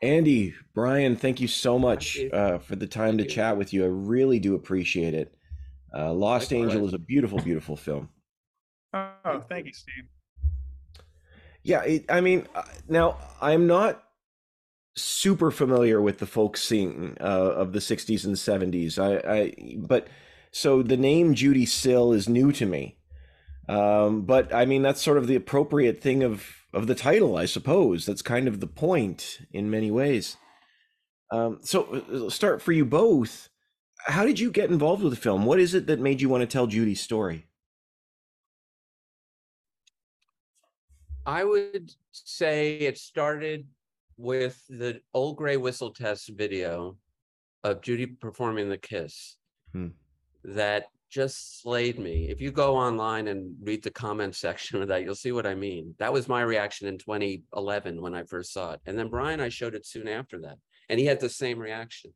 Andy, Brian, thank you so much uh, for the time Thank to you. chat with you. I really do appreciate it. Uh, Lost Likewise. Angel is a beautiful, beautiful film. Oh, thank you, Steve. Yeah, it, I mean, uh, now I'm not super familiar with the folk scene uh, of the '60s and '70s. I, I, but so the name Judee Sill is new to me. Um, but I mean, that's sort of the appropriate thing of of the title, I suppose. That's kind of the point in many ways. Um, so, uh, start for you both. How did you get involved with the film? What is it that made you want to tell Judee's story? I would say it started with the Old Grey Whistle Test video of Judee performing the kiss Hmm. that just slayed me. If you go online and read the comment section of that, you'll see what I mean. That was my reaction in 2011 when I first saw it. And then Brian, I showed it soon after that, and he had the same reaction.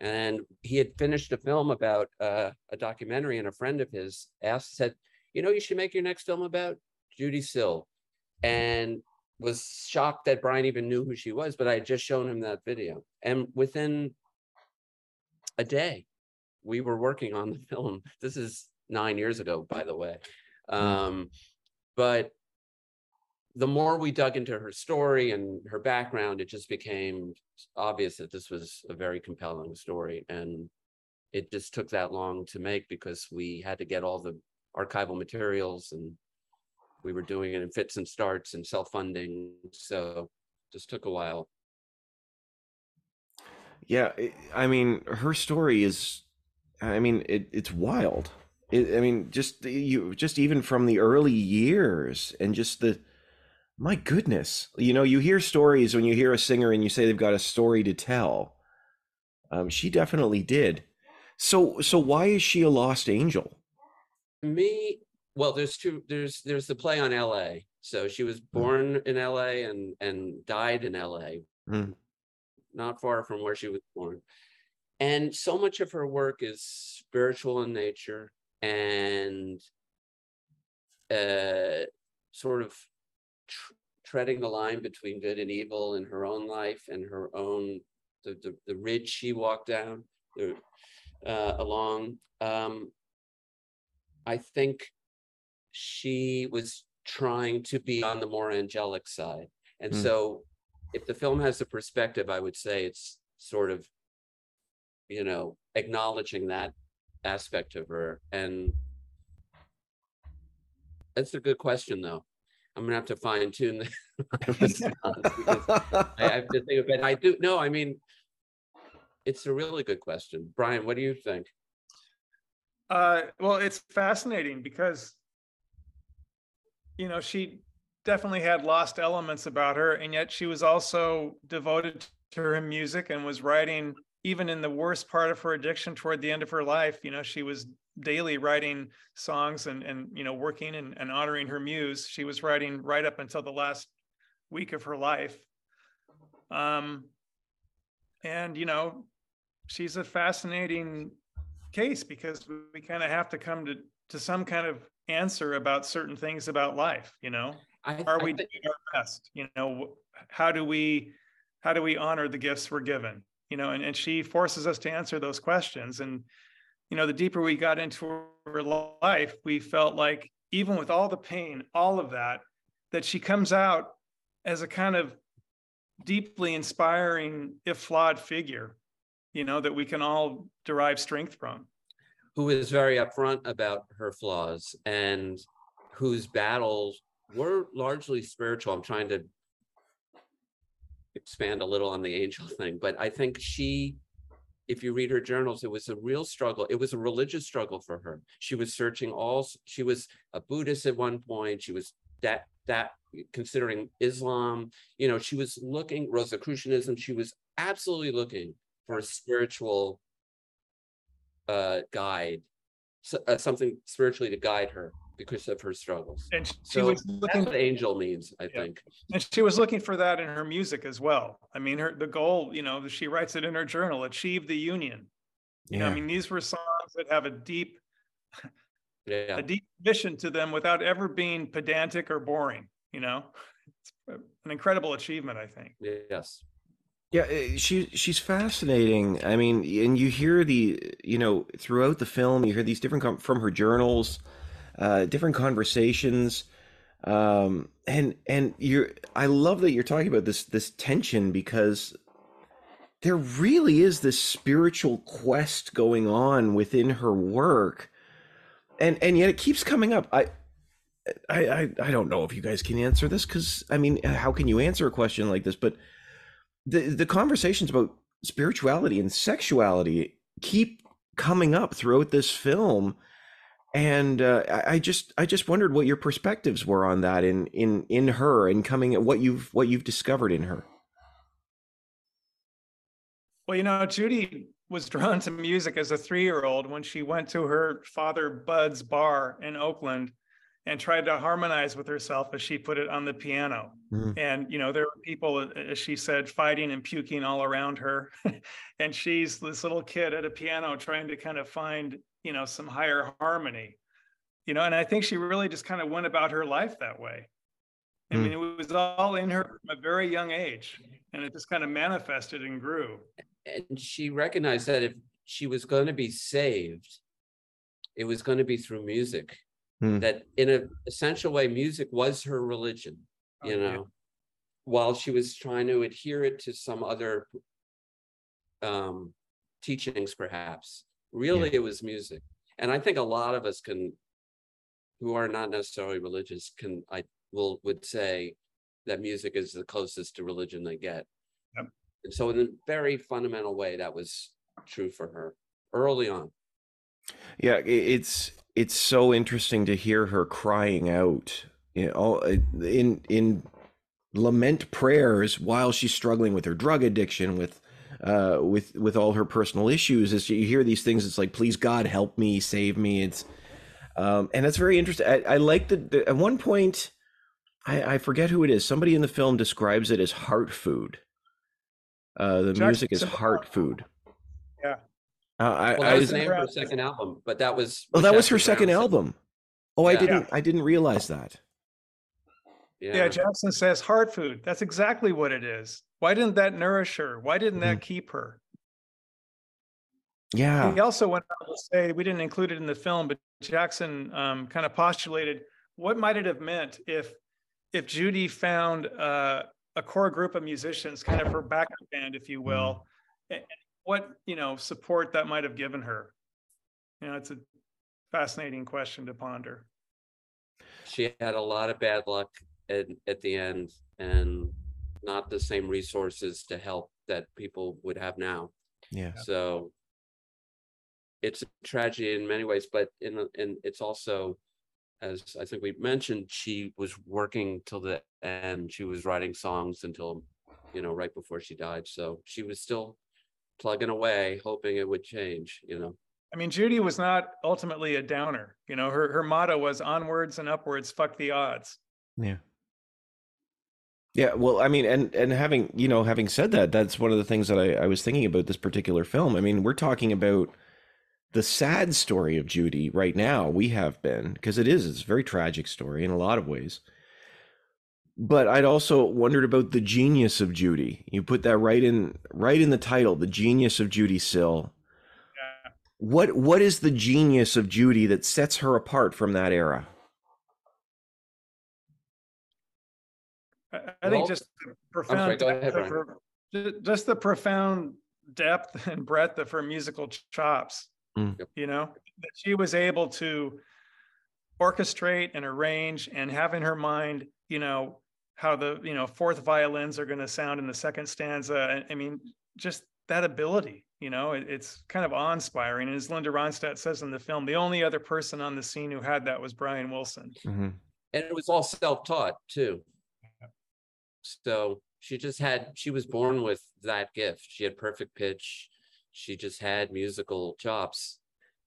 And he had finished a film about uh, a documentary, and a friend of his asked, said, "You know, you should make your next film about Judee Sill." and was shocked that Brian even knew who she was, but I had just shown him that video. And within a day, we were working on the film. This is nine years ago, by the way. Um, but the more we dug into her story and her background, it just became obvious that this was a very compelling story. And it just took that long to make because we had to get all the archival materials and we were doing it in fits and starts and self-funding so just took a while Yeah, I mean, her story is, I mean, it, it's wild. It, I mean, just you, just even from the early years, and just the, my goodness, you know, you hear stories when you hear a singer and you say they've got a story to tell. Um, she definitely did. So, so why is she a lost angel? me well there's two there's there's the play on la so she was born in la and and died in la Hmm. not far from where she was born and so much of her work is spiritual in nature and uh sort of tr- treading the line between good and evil in her own life and her own the the, the ridge she walked down the, uh, along um I think she was trying to be on the more angelic side. And Hmm. so if the film has a perspective, I would say it's sort of, you know, acknowledging that aspect of her. And that's a good question, though. I'm gonna have to fine tune the response I have to think of it. I do no, I mean, it's a really good question. Brian, what do you think? Uh, well, it's fascinating because, you know, she definitely had lost elements about her, and yet she was also devoted to her music and was writing even in the worst part of her addiction toward the end of her life. You know, she was daily writing songs and and you know working and, and honoring her muse. She was writing right up until the last week of her life. Um, and you know, she's a fascinating case because we, we kind of have to come to to some kind of answer about certain things about life you know I, are I we doing our best you know how do we how do we honor the gifts we're given you know and, and she forces us to answer those questions and you know the deeper we got into her life we felt like even with all the pain all of that that she comes out as a kind of deeply inspiring if flawed figure you know that we can all derive strength from who is very upfront about her flaws and whose battles were largely spiritual. I'm trying to expand a little on the angel thing, but I think she, if you read her journals, it was a real struggle. It was a religious struggle for her. She was searching all, she was a Buddhist at one point. She was that, that considering Islam, you know, she was looking, Rosicrucianism, she was absolutely looking for a spiritual uh, guide, so, uh, something spiritually to guide her because of her struggles. and she So was that's looking what angel means, I Yeah. think. and she was looking for that in her music as well i mean her the goal you know she writes it in her journal achieve the union you know i mean these were songs that have a deep Yeah. a deep mission to them without ever being pedantic or boring you know it's an incredible achievement, I think. Yes. Yeah, eh, she she's fascinating. I mean, and you hear the you know throughout the film, you hear these different com- from her journals, uh, different conversations, um, and and you're. I love that you're talking about this this tension because there really is this spiritual quest going on within her work, and and yet it keeps coming up. I. I, I, I don't know if you guys can answer this because I mean, how can you answer a question like this? But the the conversations about spirituality and sexuality keep coming up throughout this film and uh, I, just i just wondered what your perspectives were on that in in in her and coming at what you've what you've discovered in her Well, you know, Judee was drawn to music as a three year old when she went to her father Bud's bar in Oakland and tried to harmonize with herself, as she put it, on the piano. Mhm. And, you know, there were people, as she said, fighting and puking all around her. and she's this little kid at a piano trying to kind of find, you know, some higher harmony. You know, and I think she really just kind of went about her life that way. I Mm. mean, it was all in her from a very young age, and it just kind of manifested and grew. And she recognized that if she was going to be saved, it was going to be through music. Hmm. That in an essential way, music was her religion, you Oh, know, while she was trying to adhere it to some other um, teachings, perhaps. Really, it was music. And I think a lot of us can, who are not necessarily religious, can, I will, would say that music is the closest to religion they get. Yep. And so in a very fundamental way, that was true for her early on. yeah it's it's so interesting to hear her crying out you know uh, in in lament prayers while she's struggling with her drug addiction with uh with with all her personal issues as you hear these things it's like please god help me save me it's um and that's very interesting i, I like the, the at one point I, I forget who it is somebody in the film describes it as heart food uh the Jackson music is heart food Yeah. uh, I, Well, that was was the name of her second album, but that was. oh what that was her Jackson second Browne said. album oh i Yeah. didn't i didn't realize that Yeah, Jackson says heart food. That's exactly what it is. Why didn't that nourish her? Why didn't that keep her? yeah He also went on to say, we didn't include it in the film, but Jackson um, kind of postulated what might it have meant if if Judee found uh, a core group of musicians, kind of her backup band, if you will, and and what you know support that might have given her. You know, it's a fascinating question to ponder. she had a lot of bad luck at, at the end and not the same resources to help that people would have now. yeah So it's a tragedy in many ways, but in and it's also, as I think we mentioned, she was working till the end. She was writing songs until, you know, right before she died. So she was still plugging away, hoping it would change, you know. I mean, Judee was not ultimately a downer. You know, her her motto was onwards and upwards, fuck the odds. Yeah. Yeah, well, I mean, and and having you know, having said that, that's one of the things that I, I was thinking about this particular film. I mean, we're talking about the sad story of Judee right now. We have been because it is it's a very tragic story in a lot of ways. But I'd also wondered about the genius of Judee. You put that right in right in the title, the genius of Judee Sill. Yeah. What what is the genius of Judee that sets her apart from that era? I, I think Well- just the sorry, profound, go ahead, depth her, just the profound depth and breadth of her musical chops. Mm. You know, that she was able to orchestrate and arrange and have in her mind, you know, how the you know fourth violins are going to sound in the second stanza. I, I mean, just that ability. You know, it, it's kind of awe-inspiring. And as Linda Ronstadt says in the film, the only other person on the scene who had that was Brian Wilson. Mhm. And it was all self-taught too. So she just had, she was born with that gift. She had perfect pitch. She just had musical chops.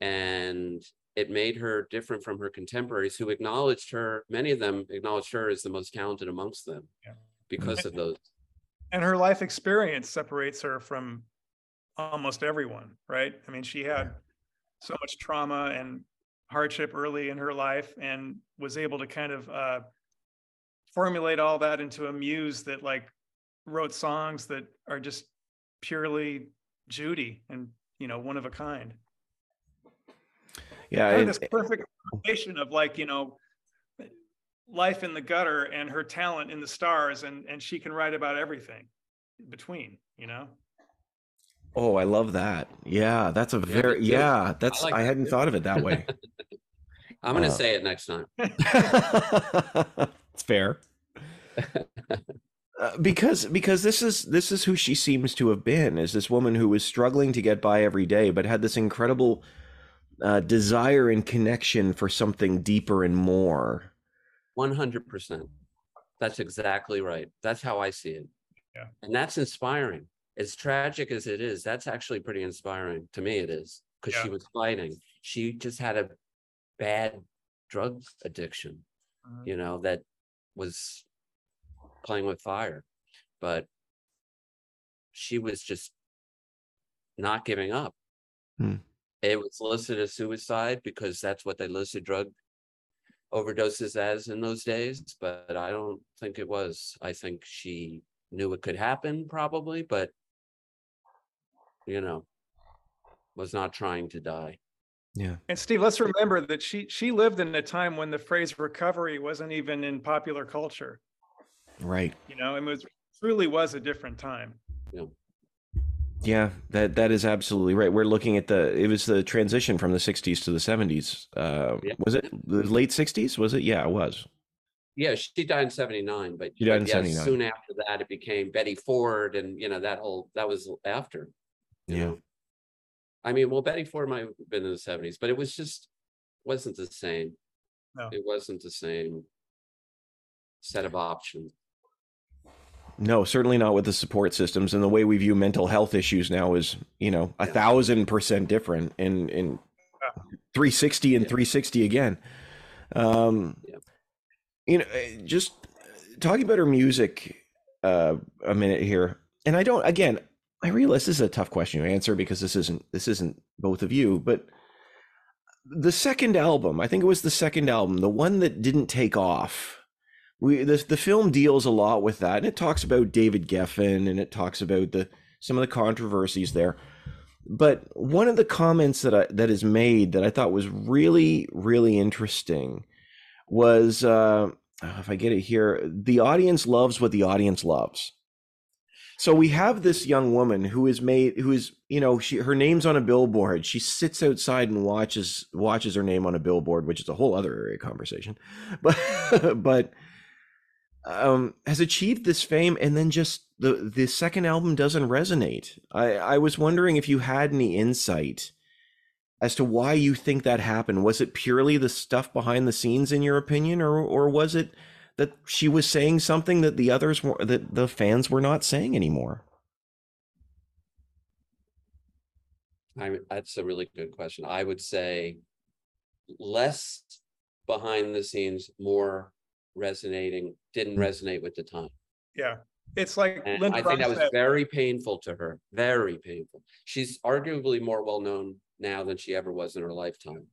And it made her different from her contemporaries who acknowledged her, many of them acknowledged her as the most talented amongst them Yeah. because of those. and her life experience separates her from almost everyone right i mean she had so much trauma and hardship early in her life and was able to kind of uh, formulate all that into a muse that like wrote songs that are just purely Judee and you know one of a kind. Yeah, Kind and- this perfect combination of like you know life in the gutter and her talent in the stars, and and she can write about everything between. You know. oh, I love that. Yeah, that's a me very yeah. That's like I hadn't too. thought of it that way. I'm gonna Uh, say it next time. it's fair. Uh, because because this is this is who she seems to have been is this woman who was struggling to get by every day but had this incredible uh, desire and connection for something deeper and more One hundred percent. That's exactly right. That's how I see it. Yeah. And that's inspiring. As tragic as it is, that's actually pretty inspiring. To me, it is because she was fighting. She just had a bad drug addiction, Mhm. you know, that was playing with fire. But she was just not giving up. Hmm. It was listed as suicide because that's what they listed drug overdoses as in those days, but I don't think it was. I think she knew it could happen probably, but you know, was not trying to die. Yeah And Steve, let's remember that she she lived in a time when the phrase recovery wasn't even in popular culture. right You know, it was truly was a different time. You know, yeah that that is absolutely right we're looking at the it was the transition from the 60s to the 70s uh Yeah. was it the late 60s was it yeah it was yeah, she died in 79, but, She died but in yes, 79. soon after that it became Betty Ford and you know that whole that was after. Yeah. know. I mean, well, Betty Ford might have been in the 70s, but it was just wasn't the same. No. It wasn't the same set of options. no certainly not with the support systems and the way we view mental health issues now is you know a thousand percent different in in 360 and Yeah. 360 again um Yeah. you know eh, just talking about her music uh a minute here and i don't again i realize this is a tough question to answer because this isn't this isn't both of you but the second album i think it was the second album the one that didn't take off we the, the film deals a lot with that and it talks about david geffen and it talks about the some of the controversies there but one of the comments that I, that is made that I thought was really really interesting was uh, if I get it here, the audience loves what the audience loves. So we have this young woman who is made who is you know she her name's on a billboard. She sits outside and watches watches her name on a billboard, which is a whole other area of conversation, but but um, has achieved this fame and then just the the second album doesn't resonate. I I was wondering if you had any insight as to why you think that happened. Was it purely the stuff behind the scenes, in your opinion, or or was it that she was saying something that the others were that the fans were not saying anymore? I that's a really good question. I would say less behind the scenes, more resonating, didn't Hmm. resonate with the time. Yeah. It's like And Linda I think that was Ronstadt. very painful to her, very painful. She's arguably more well known now than she ever was in her lifetime.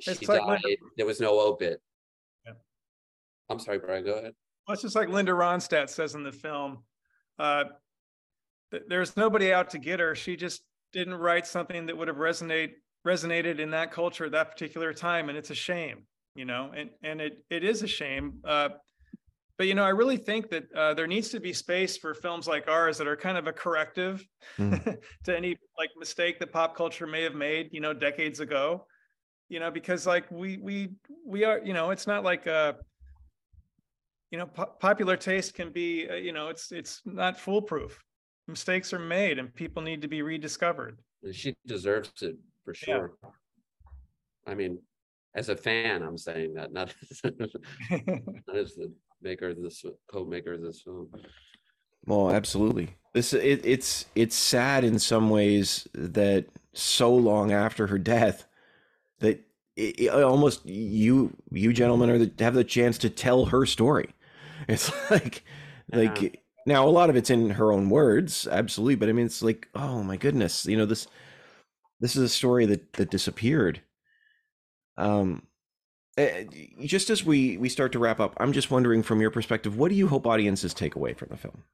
She It's like died, Linda- there was no obit. Yeah. I'm sorry, Brian, go ahead. Well, it's just like Linda Ronstadt says in the film. Uh, th- there's nobody out to get her. She just didn't write something that would have resonate resonated in that culture at that particular time, and it's a shame, you know. And and it it is a shame. Uh, but you know, I really think that uh, there needs to be space for films like ours that are kind of a corrective Mm. to any like mistake that pop culture may have made, you know, decades ago. You know, because like we we we are, you know, it's not like uh you know, po- popular taste can be, uh, you know, it's it's not foolproof. Mistakes are made, and people need to be rediscovered. She deserves it for Yeah. sure. I mean, as a fan, I'm saying that, not not as the maker of this, co-maker of this film. Well, absolutely. This it, it's it's sad in some ways that so long after her death, that it, it almost you you gentlemen are the, have the chance to tell her story. It's like like Yeah. now a lot of it's in her own words, absolutely. But I mean, it's like oh my goodness, you know this this is a story that that disappeared. Um, just as we we start to wrap up, I'm just wondering from your perspective, what do you hope audiences take away from the film?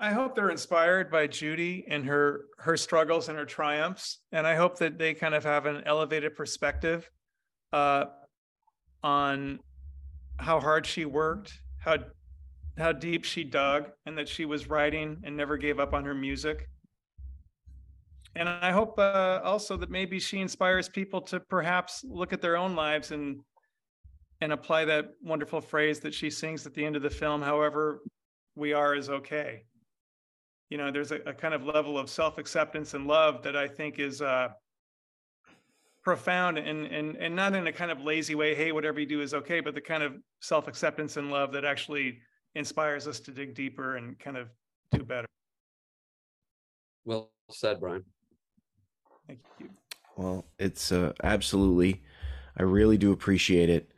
I hope they're inspired by Judee and her her struggles and her triumphs, and I hope that they kind of have an elevated perspective uh, on how hard she worked, how how deep she dug, and that she was writing and never gave up on her music. And I hope uh, also that maybe she inspires people to perhaps look at their own lives and and apply that wonderful phrase that she sings at the end of the film. However, we are is okay you know there's a, a kind of level of self-acceptance and love that i think is uh profound and and and not in a kind of lazy way hey whatever you do is okay but the kind of self-acceptance and love that actually inspires us to dig deeper and kind of do better Well said, Brian. thank you Well, it's uh, absolutely. I really do appreciate it,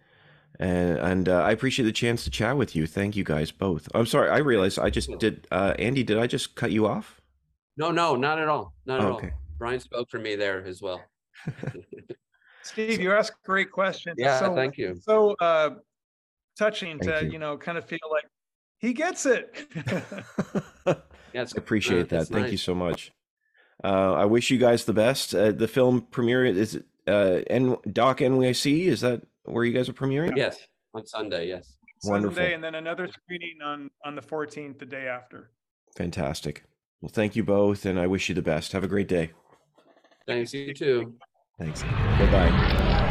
and and uh, I appreciate the chance to chat with you. Thank you guys both. I'm sorry, I realized I just did. Uh, Andy, did I just cut you off? No, no, not at all. Not at all. Brian spoke for me there as well. steve you asked great questions Yeah, so, thank you. so uh touching Thank to you. you know kind of feel like he gets it I Yes, appreciate that. that's Thank you so much. Uh, I wish you guys the best. Uh, the film premiere is it, uh, N- Doc NYC. Is that where you guys are premiering? Yes, on Sunday. Yes. Wonderful. Sunday, and then another screening on on the 14th the day after Fantastic. Well, thank you both, and I wish you the best. Have a great day. Thanks. You too. Thanks. Bye bye.